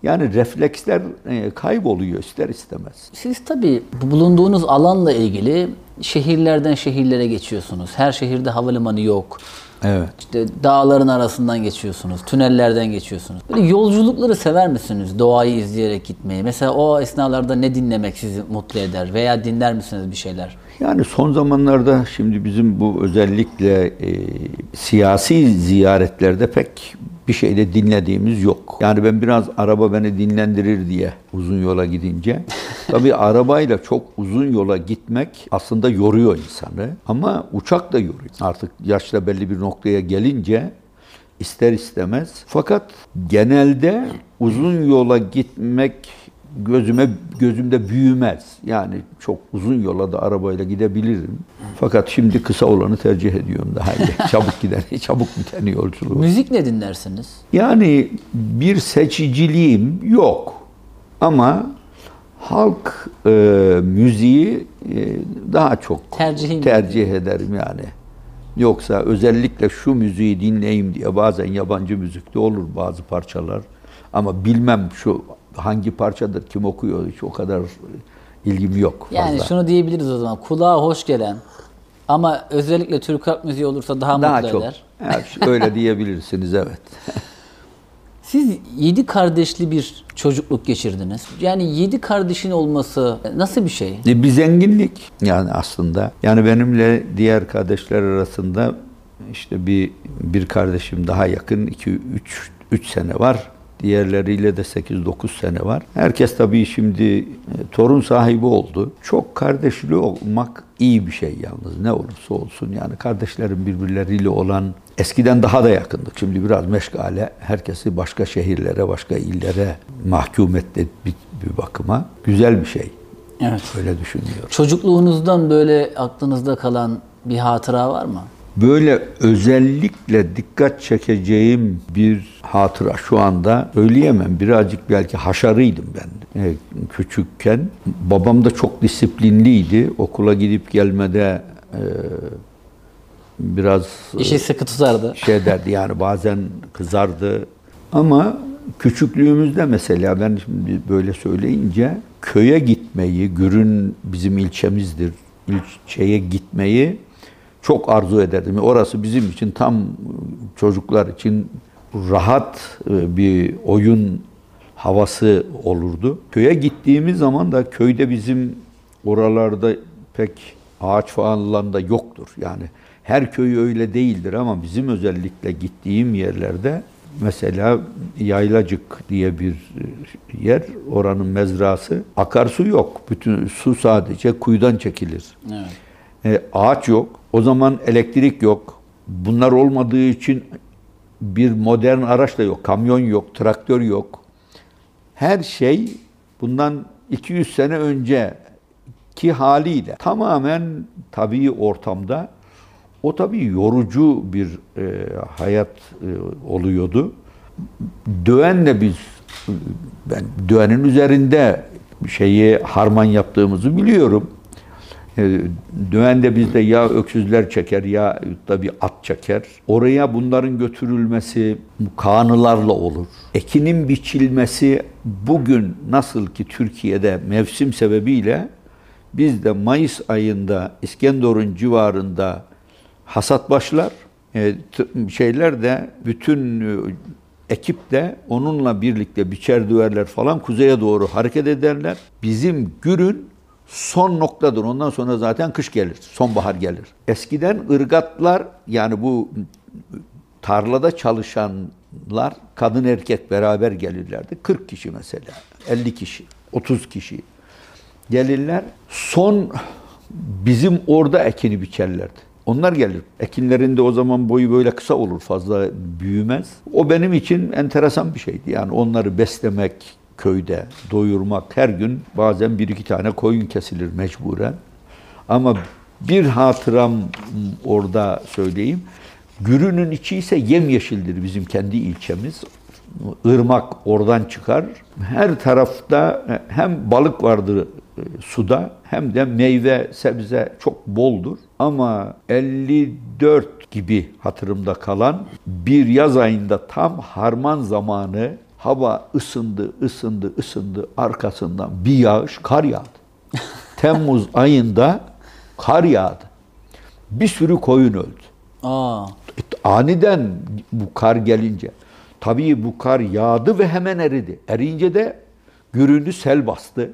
yani refleksler e, kayboluyor ister istemez. Siz tabii bu bulunduğunuz alanla ilgili şehirlerden şehirlere geçiyorsunuz. Her şehirde havalimanı yok. Evet. İşte dağların arasından geçiyorsunuz, tünellerden geçiyorsunuz. Böyle yolculukları sever misiniz? Doğayı izleyerek gitmeyi. Mesela o esnalarda ne dinlemek sizi mutlu eder? Veya dinler misiniz bir şeyler? Yani son zamanlarda şimdi bizim bu özellikle e, siyasi ziyaretlerde pek bir şeyde dinlediğimiz yok. Yani ben biraz araba beni dinlendirir diye uzun yola gidince. Tabii arabayla çok uzun yola gitmek aslında yoruyor insanı. Ama uçak da yoruyor. Artık yaşla belli bir noktaya gelince ister istemez. Fakat genelde uzun yola gitmek gözüme gözümde büyümez. Yani çok uzun yola da arabayla gidebilirim. Fakat şimdi kısa olanı tercih ediyorum daha iyi. çabuk giden, çabuk biten yolculuğu. Müzik ne dinlersiniz? Yani bir seçiciliğim yok. Ama halk e, müziği e, daha çok Tercihin tercih ederim yani. Yoksa özellikle şu müziği dinleyeyim diye bazen yabancı müzikte olur bazı parçalar. Ama bilmem şu hangi parçadır, kim okuyor hiç o kadar ilgim yok fazla. Yani şunu diyebiliriz o zaman. Kulağa hoş gelen ama özellikle Türk halk müziği olursa daha, daha mutlu çok. eder. Evet, öyle diyebilirsiniz evet. Siz yedi kardeşli bir çocukluk geçirdiniz. Yani yedi kardeşin olması nasıl bir şey? E, Bir zenginlik yani aslında. Yani benimle diğer kardeşler arasında işte bir bir kardeşim daha yakın 2 3 3 sene var. Diğerleriyle de 8-9 sene var. Herkes tabii şimdi e, torun sahibi oldu. Çok kardeşli olmak iyi bir şey yalnız ne olursa olsun. Yani kardeşlerin birbirleriyle olan eskiden daha da yakındık. Şimdi biraz meşgale. Herkesi başka şehirlere, başka illere mahkum etti bir, bir bakıma. Güzel bir şey. Evet. Öyle düşünüyorum. Çocukluğunuzdan böyle aklınızda kalan bir hatıra var mı? Böyle özellikle dikkat çekeceğim bir hatıra şu anda söyleyemem. Birazcık belki haşarıydım ben e, küçükken. Babam da çok disiplinliydi. Okula gidip gelmede e, biraz İşi sıkı tutardı. şey derdi yani bazen kızardı. Ama küçüklüğümüzde mesela ben şimdi böyle söyleyince köye gitmeyi, Gürün bizim ilçemizdir, ilçeye gitmeyi çok arzu ederdim. Orası bizim için tam çocuklar için rahat e, bir oyun havası olurdu. Köye gittiğimiz zaman da köyde bizim oralarda pek ağaç falan da yoktur. Yani her köy öyle değildir ama bizim özellikle gittiğim yerlerde mesela Yaylacık diye bir yer, oranın mezrası. Akarsu yok. Bütün su sadece kuyudan çekilir. Evet. E, ağaç yok. O zaman elektrik yok. Bunlar olmadığı için bir modern araç da yok. Kamyon yok, traktör yok. Her şey bundan 200 sene önceki haliyle tamamen tabii ortamda o tabii yorucu bir e, hayat e, oluyordu. Dövenle biz ben dövenin üzerinde şeyi harman yaptığımızı biliyorum. E, Düğende bizde ya öksüzler çeker ya da bir at çeker. Oraya bunların götürülmesi kanılarla olur. Ekinin biçilmesi bugün nasıl ki Türkiye'de mevsim sebebiyle bizde Mayıs ayında İskenderun civarında hasat başlar. E, şeyler de bütün e, ekip de onunla birlikte biçer düverler falan kuzeye doğru hareket ederler. Bizim Gürün son noktadır. Ondan sonra zaten kış gelir, sonbahar gelir. Eskiden ırgatlar yani bu tarlada çalışanlar kadın erkek beraber gelirlerdi. 40 kişi mesela, 50 kişi, 30 kişi gelirler. Son bizim orada ekini biçerlerdi. Onlar gelir. Ekinlerin de o zaman boyu böyle kısa olur, fazla büyümez. O benim için enteresan bir şeydi. Yani onları beslemek köyde, doyurmak her gün bazen bir iki tane koyun kesilir mecburen. Ama bir hatıram orada söyleyeyim. Gürünün içi ise yemyeşildir bizim kendi ilçemiz. Irmak oradan çıkar. Her tarafta hem balık vardır e, suda hem de meyve, sebze çok boldur. Ama 54 gibi hatırımda kalan bir yaz ayında tam harman zamanı hava ısındı, ısındı, ısındı. Arkasından bir yağış, kar yağdı. Temmuz ayında kar yağdı. Bir sürü koyun öldü. Aa, Aniden bu kar gelince. Tabii bu kar yağdı ve hemen eridi. Eriyince de gürünü sel bastı.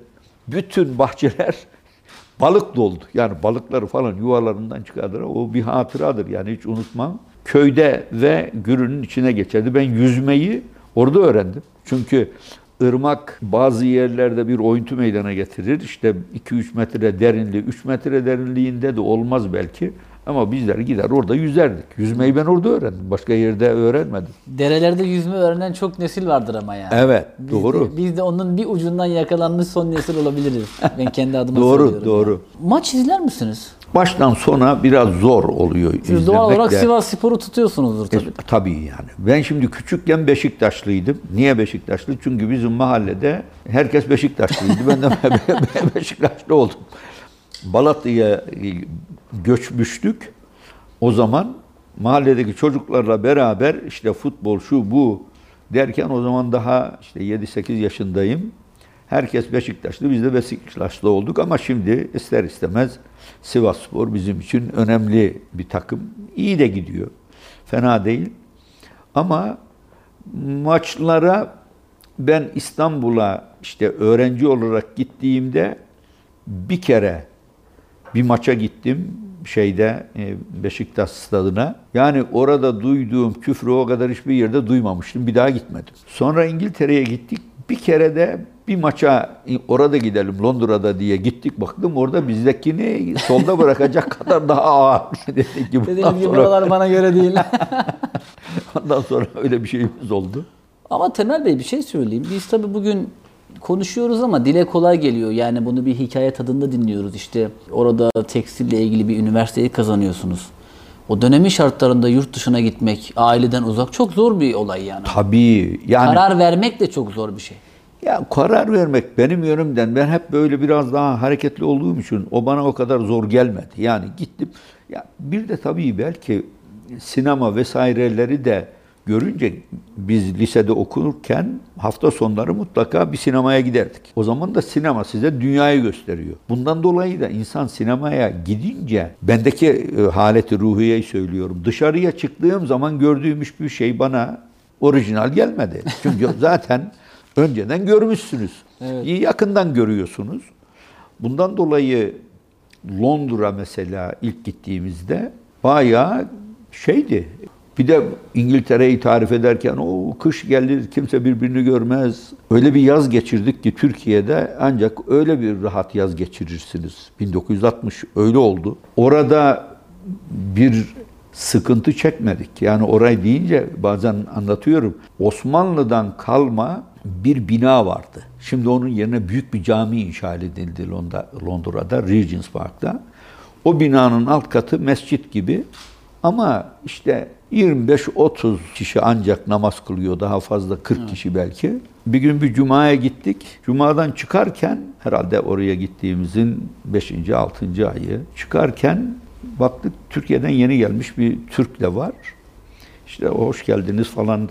Bütün bahçeler balık doldu. Yani balıkları falan yuvalarından çıkardılar. O bir hatıradır yani hiç unutmam. Köyde ve gürünün içine geçerdi. Ben yüzmeyi orada öğrendim. Çünkü ırmak bazı yerlerde bir oyuntu meydana getirir. İşte 2-3 metre derinliği, 3 metre derinliğinde de olmaz belki. Ama bizler gider orada yüzerdik. Yüzmeyi ben orada öğrendim. Başka yerde öğrenmedim. derelerde yüzme öğrenen çok nesil vardır ama yani. Evet, Biz doğru. De, biz de onun bir ucundan yakalanmış son nesil olabiliriz. Ben kendi adıma Doğru, söylüyorum. doğru. yani. Maç izler misiniz? Baştan sona biraz zor oluyor Siz izlemek doğal olarak. Sivas Spor'u tutuyorsunuzdur E, tabii. tabii yani. Ben şimdi küçükken Beşiktaşlıydım. Niye Beşiktaşlı? Çünkü bizim mahallede herkes Beşiktaşlıydı. Ben de Beşiktaşlı oldum. Balatya'ya göçmüştük. O zaman mahalledeki çocuklarla beraber işte futbol şu bu derken o zaman daha işte 7-8 yaşındayım. Herkes Beşiktaşlı, biz de Beşiktaşlı olduk ama şimdi ister istemez Sivasspor bizim için önemli bir takım. İyi de gidiyor. Fena değil. Ama maçlara ben İstanbul'a işte öğrenci olarak gittiğimde bir kere bir maça gittim şeyde e, Beşiktaş stadına. Yani orada duyduğum küfrü o kadar hiçbir yerde duymamıştım. Bir daha gitmedim. Sonra İngiltere'ye gittik. Bir kere de bir maça orada gidelim Londra'da diye gittik baktım orada bizdekini solda bırakacak kadar daha ağır. Dedik ki bundan Dediğim gibi sonra, buralar bana göre değil. ondan sonra öyle bir şeyimiz oldu. ama Temel Bey bir şey söyleyeyim. Biz tabii bugün konuşuyoruz ama dile kolay geliyor. Yani bunu bir hikaye tadında dinliyoruz. İşte orada tekstille ilgili bir üniversiteyi kazanıyorsunuz. O dönemin şartlarında yurt dışına gitmek, aileden uzak çok zor bir olay yani. Tabii yani Karar vermek de çok zor bir şey. Ya karar vermek benim yönümden ben hep böyle biraz daha hareketli olduğum için o bana o kadar zor gelmedi. Yani gittim. Ya bir de tabii belki sinema vesaireleri de görünce biz lisede okurken hafta sonları mutlaka bir sinemaya giderdik. O zaman da sinema size dünyayı gösteriyor. Bundan dolayı da insan sinemaya gidince bendeki e, haleti ruhiyeyi söylüyorum. Dışarıya çıktığım zaman gördüğüm hiçbir şey bana orijinal gelmedi. Çünkü zaten önceden görmüşsünüz. İyi yakından görüyorsunuz. Bundan dolayı Londra mesela ilk gittiğimizde bayağı şeydi. Bir de İngiltere'yi tarif ederken o kış gelir kimse birbirini görmez. Öyle bir yaz geçirdik ki Türkiye'de ancak öyle bir rahat yaz geçirirsiniz. 1960 öyle oldu. Orada bir sıkıntı çekmedik. Yani orayı deyince bazen anlatıyorum. Osmanlı'dan kalma bir bina vardı. Şimdi onun yerine büyük bir cami inşa edildi Londra- Londra'da, Regent's Park'ta. O binanın alt katı mescit gibi. Ama işte 25-30 kişi ancak namaz kılıyor. Daha fazla 40 kişi belki. Bir gün bir cumaya gittik. Cumadan çıkarken herhalde oraya gittiğimizin 5. 6. ayı çıkarken baktık Türkiye'den yeni gelmiş bir Türk de var. İşte hoş geldiniz falan.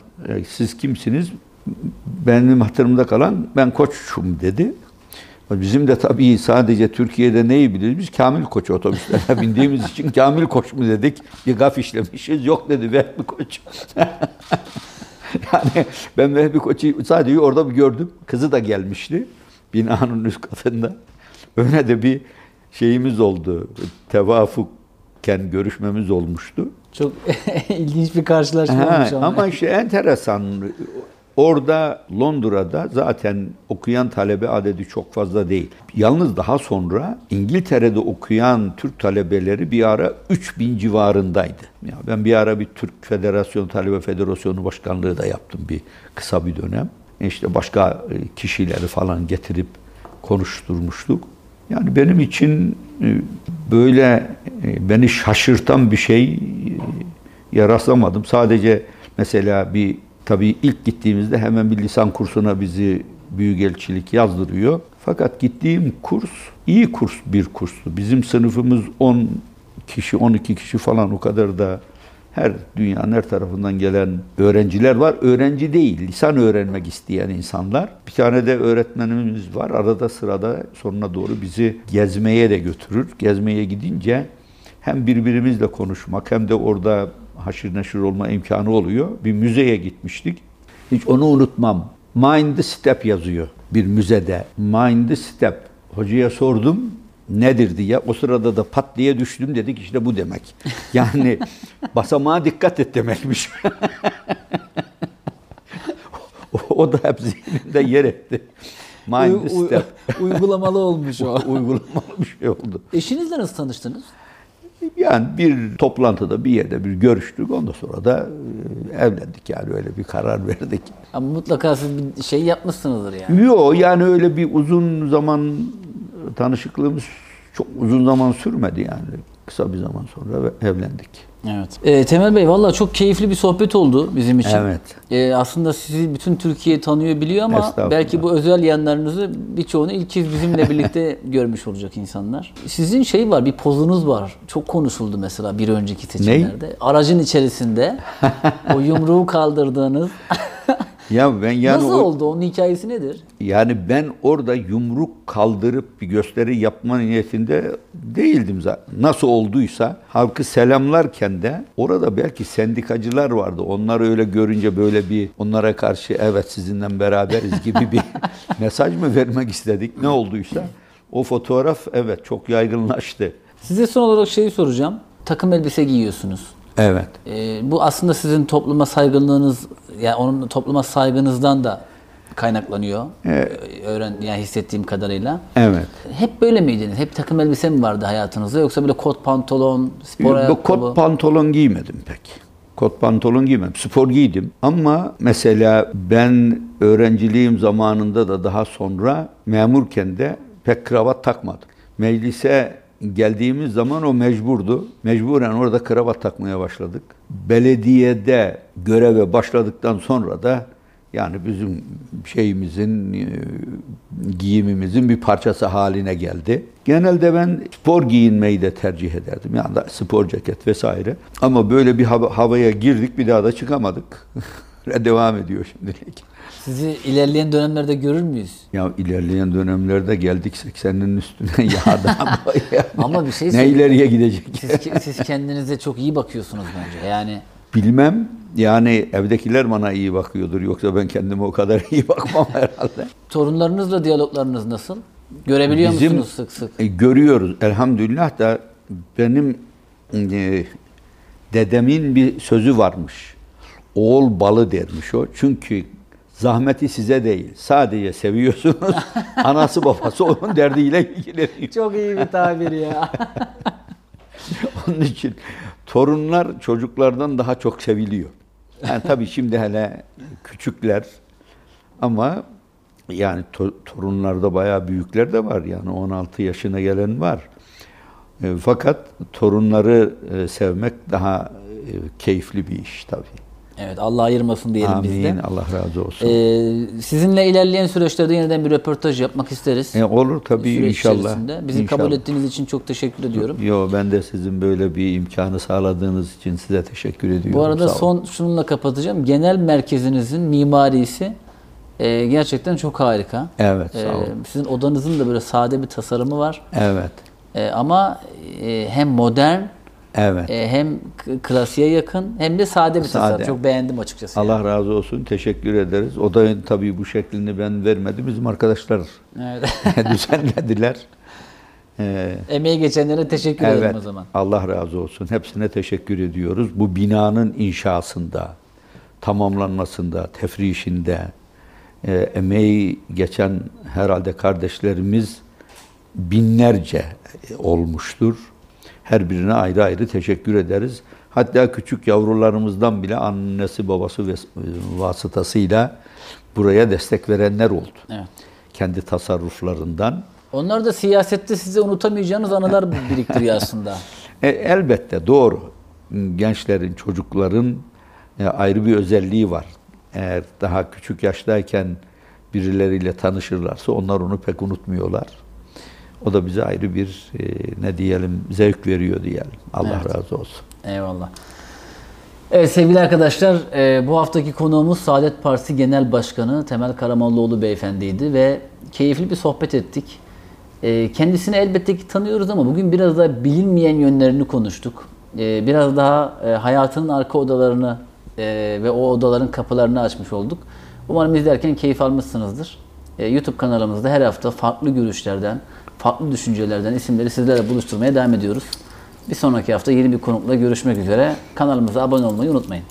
Siz kimsiniz? Benim hatırımda kalan ben koçum dedi. Bizim de tabii sadece Türkiye'de neyi biliriz? Biz Kamil Koç otobüslerine bindiğimiz için Kamil Koç mu dedik? Bir gaf işlemişiz. Yok dedi Vehbi Koç. yani ben Vehbi Koç'u sadece orada bir gördüm. Kızı da gelmişti. Binanın üst katında. Öyle de bir şeyimiz oldu. Tevafukken görüşmemiz olmuştu. Çok ilginç bir karşılaşma Ha, olmuş ama. ama işte enteresan. Orada Londra'da zaten okuyan talebe adedi çok fazla değil. Yalnız daha sonra İngiltere'de okuyan Türk talebeleri bir ara 3000 civarındaydı. Ya ben bir ara bir Türk Federasyon Talebe Federasyonu Başkanlığı da yaptım bir kısa bir dönem. İşte başka e, kişileri falan getirip konuşturmuştuk. Yani benim için e, böyle e, beni şaşırtan bir şey ya rastlamadım. Sadece mesela bir tabii ilk gittiğimizde hemen bir lisan kursuna bizi büyükelçilik yazdırıyor. Fakat gittiğim kurs iyi kurs bir kurstu. Bizim sınıfımız 10 kişi, 12 kişi falan o kadar da her dünyanın her tarafından gelen öğrenciler var. Öğrenci değil, lisan öğrenmek isteyen insanlar. Bir tane de öğretmenimiz var. Arada sırada sonuna doğru bizi gezmeye de götürür. Gezmeye gidince hem birbirimizle konuşmak hem de orada haşır neşir olma imkanı oluyor. Bir müzeye gitmiştik. Hiç onu unutmam. Mind the Step yazıyor bir müzede. Mind the Step. Hocaya sordum nedir diye. O sırada da pat diye düştüm dedik işte bu demek. Yani basamağa dikkat et demekmiş. o, o da hep zihnimde yer etti. Mind the Step. uygulamalı olmuş o. Uygulamalı bir şey oldu. Eşinizle nasıl tanıştınız? Yani bir toplantıda bir yerde bir görüştük. Ondan sonra da e, evlendik yani öyle bir karar verdik. Ama mutlaka siz bir şey yapmışsınızdır yani. Yok yani öyle bir uzun zaman tanışıklığımız çok uzun zaman sürmedi yani. Kısa bir zaman sonra evlendik. Evet. Ee, Temel Bey valla çok keyifli bir sohbet oldu bizim için. Evet. Ee, aslında sizi bütün Türkiye tanıyor biliyor ama belki bu özel yanlarınızı birçoğunu ilk kez bizimle birlikte görmüş olacak insanlar. Sizin şey var bir pozunuz var. Çok konuşuldu mesela bir önceki seçimlerde. Aracın içerisinde o yumruğu kaldırdığınız. Ya ben yani Nasıl o- oldu? Onun hikayesi nedir? Yani ben orada yumruk kaldırıp bir gösteri yapma niyetinde değildim zaten. Nasıl olduysa halkı selamlarken de orada belki sendikacılar vardı. Onlar öyle görünce böyle bir onlara karşı evet sizinle beraberiz gibi bir mesaj mı vermek istedik? Ne olduysa o fotoğraf evet çok yaygınlaştı. Size son olarak şeyi soracağım. Takım elbise giyiyorsunuz. Evet. Ee, bu aslında sizin topluma saygınlığınız, yani onun topluma saygınızdan da kaynaklanıyor. Ee, Öğren, yani hissettiğim kadarıyla. Evet. Hep böyle miydiniz? Hep takım elbise mi vardı hayatınızda yoksa böyle kot pantolon, spor ayakkabı? kot pantolon giymedim pek. Kot pantolon giymedim. Spor giydim. Ama mesela ben öğrenciliğim zamanında da daha sonra memurken de pek kravat takmadım. Meclise geldiğimiz zaman o mecburdu. Mecburen orada kravat takmaya başladık. Belediyede göreve başladıktan sonra da yani bizim şeyimizin, e, giyimimizin bir parçası haline geldi. Genelde ben spor giyinmeyi de tercih ederdim. Yani spor ceket vesaire. Ama böyle bir hava- havaya girdik bir daha da çıkamadık. Devam ediyor şimdilik. Sizi ilerleyen dönemlerde görür müyüz? Ya ilerleyen dönemlerde geldik 80'in üstüne ya da Ama bir şey ne ileriye gidecek? Siz, siz kendinize çok iyi bakıyorsunuz bence. Yani Bilmem. Yani evdekiler bana iyi bakıyordur. Yoksa ben kendime o kadar iyi bakmam herhalde. torunlarınızla diyaloglarınız nasıl? Görebiliyor Bizim- musunuz sık sık? E, görüyoruz elhamdülillah da benim e, dedemin bir sözü varmış. Oğul balı dermiş o. Çünkü zahmeti size değil. Sadece seviyorsunuz. Anası babası onun derdiyle ilgileniyor. Çok iyi bir tabir ya. Onun için torunlar çocuklardan daha çok seviliyor. Yani tabii şimdi hele küçükler ama yani to- torunlarda bayağı büyükler de var yani 16 yaşına gelen var. E, fakat torunları e, sevmek daha e, keyifli bir iş tabii. Evet Allah ayırmasın diyelim biz de. Amin. Allah razı olsun. Ee, sizinle ilerleyen süreçlerde yeniden bir röportaj yapmak isteriz. E, olur tabii Süreç inşallah. içerisinde. Bizi kabul İnşallah. ettiğiniz için çok teşekkür ediyorum. Yo ben de sizin böyle bir imkanı sağladığınız için size teşekkür ediyorum. Bu arada Sağ son şununla kapatacağım. Genel merkezinizin mimarisi e, gerçekten çok harika. Evet, sağ E, olun. sizin odanızın da böyle sade bir tasarımı var. Evet. E, ama e, hem modern Evet. e, hem klasiğe yakın hem de sade bir tasarım. Sade. Çok beğendim açıkçası. Allah razı olsun. Teşekkür ederiz. Odanın tabii bu şeklini ben vermedim. Bizim arkadaşlar Evet. düzenlediler. Ee, Emeği geçenlere teşekkür evet. ederim o zaman. Allah razı olsun. Hepsine teşekkür ediyoruz. Bu binanın inşasında, tamamlanmasında, tefrişinde e, emeği geçen herhalde kardeşlerimiz binlerce olmuştur. Her birine ayrı ayrı teşekkür ederiz. Hatta küçük yavrularımızdan bile annesi babası vasıtasıyla buraya destek verenler oldu. Evet. Kendi tasarruflarından. Onlar da siyasette size unutamayacağınız anılar biriktiriyor aslında. E, elbette doğru. Gençlerin, çocukların e, ayrı bir özelliği var. Eğer daha küçük yaştayken birileriyle tanışırlarsa onlar onu pek unutmuyorlar. O da bize ayrı bir e, ne diyelim zevk veriyor diyelim. Allah Evet. razı olsun. Eyvallah. Evet sevgili arkadaşlar e, bu haftaki konuğumuz Saadet Partisi Genel Başkanı Temel Karamollaoğlu beyefendiydi ve keyifli bir sohbet ettik. E, kendisini elbette ki tanıyoruz ama bugün biraz daha bilinmeyen yönlerini konuştuk. E, biraz daha e, hayatının arka odalarını e, ve o odaların kapılarını açmış olduk. Umarım izlerken keyif almışsınızdır. E, YouTube kanalımızda her hafta farklı görüşlerden, farklı düşüncelerden isimleri sizlerle buluşturmaya devam ediyoruz. Bir sonraki hafta yeni bir konukla görüşmek üzere. Kanalımıza abone olmayı unutmayın.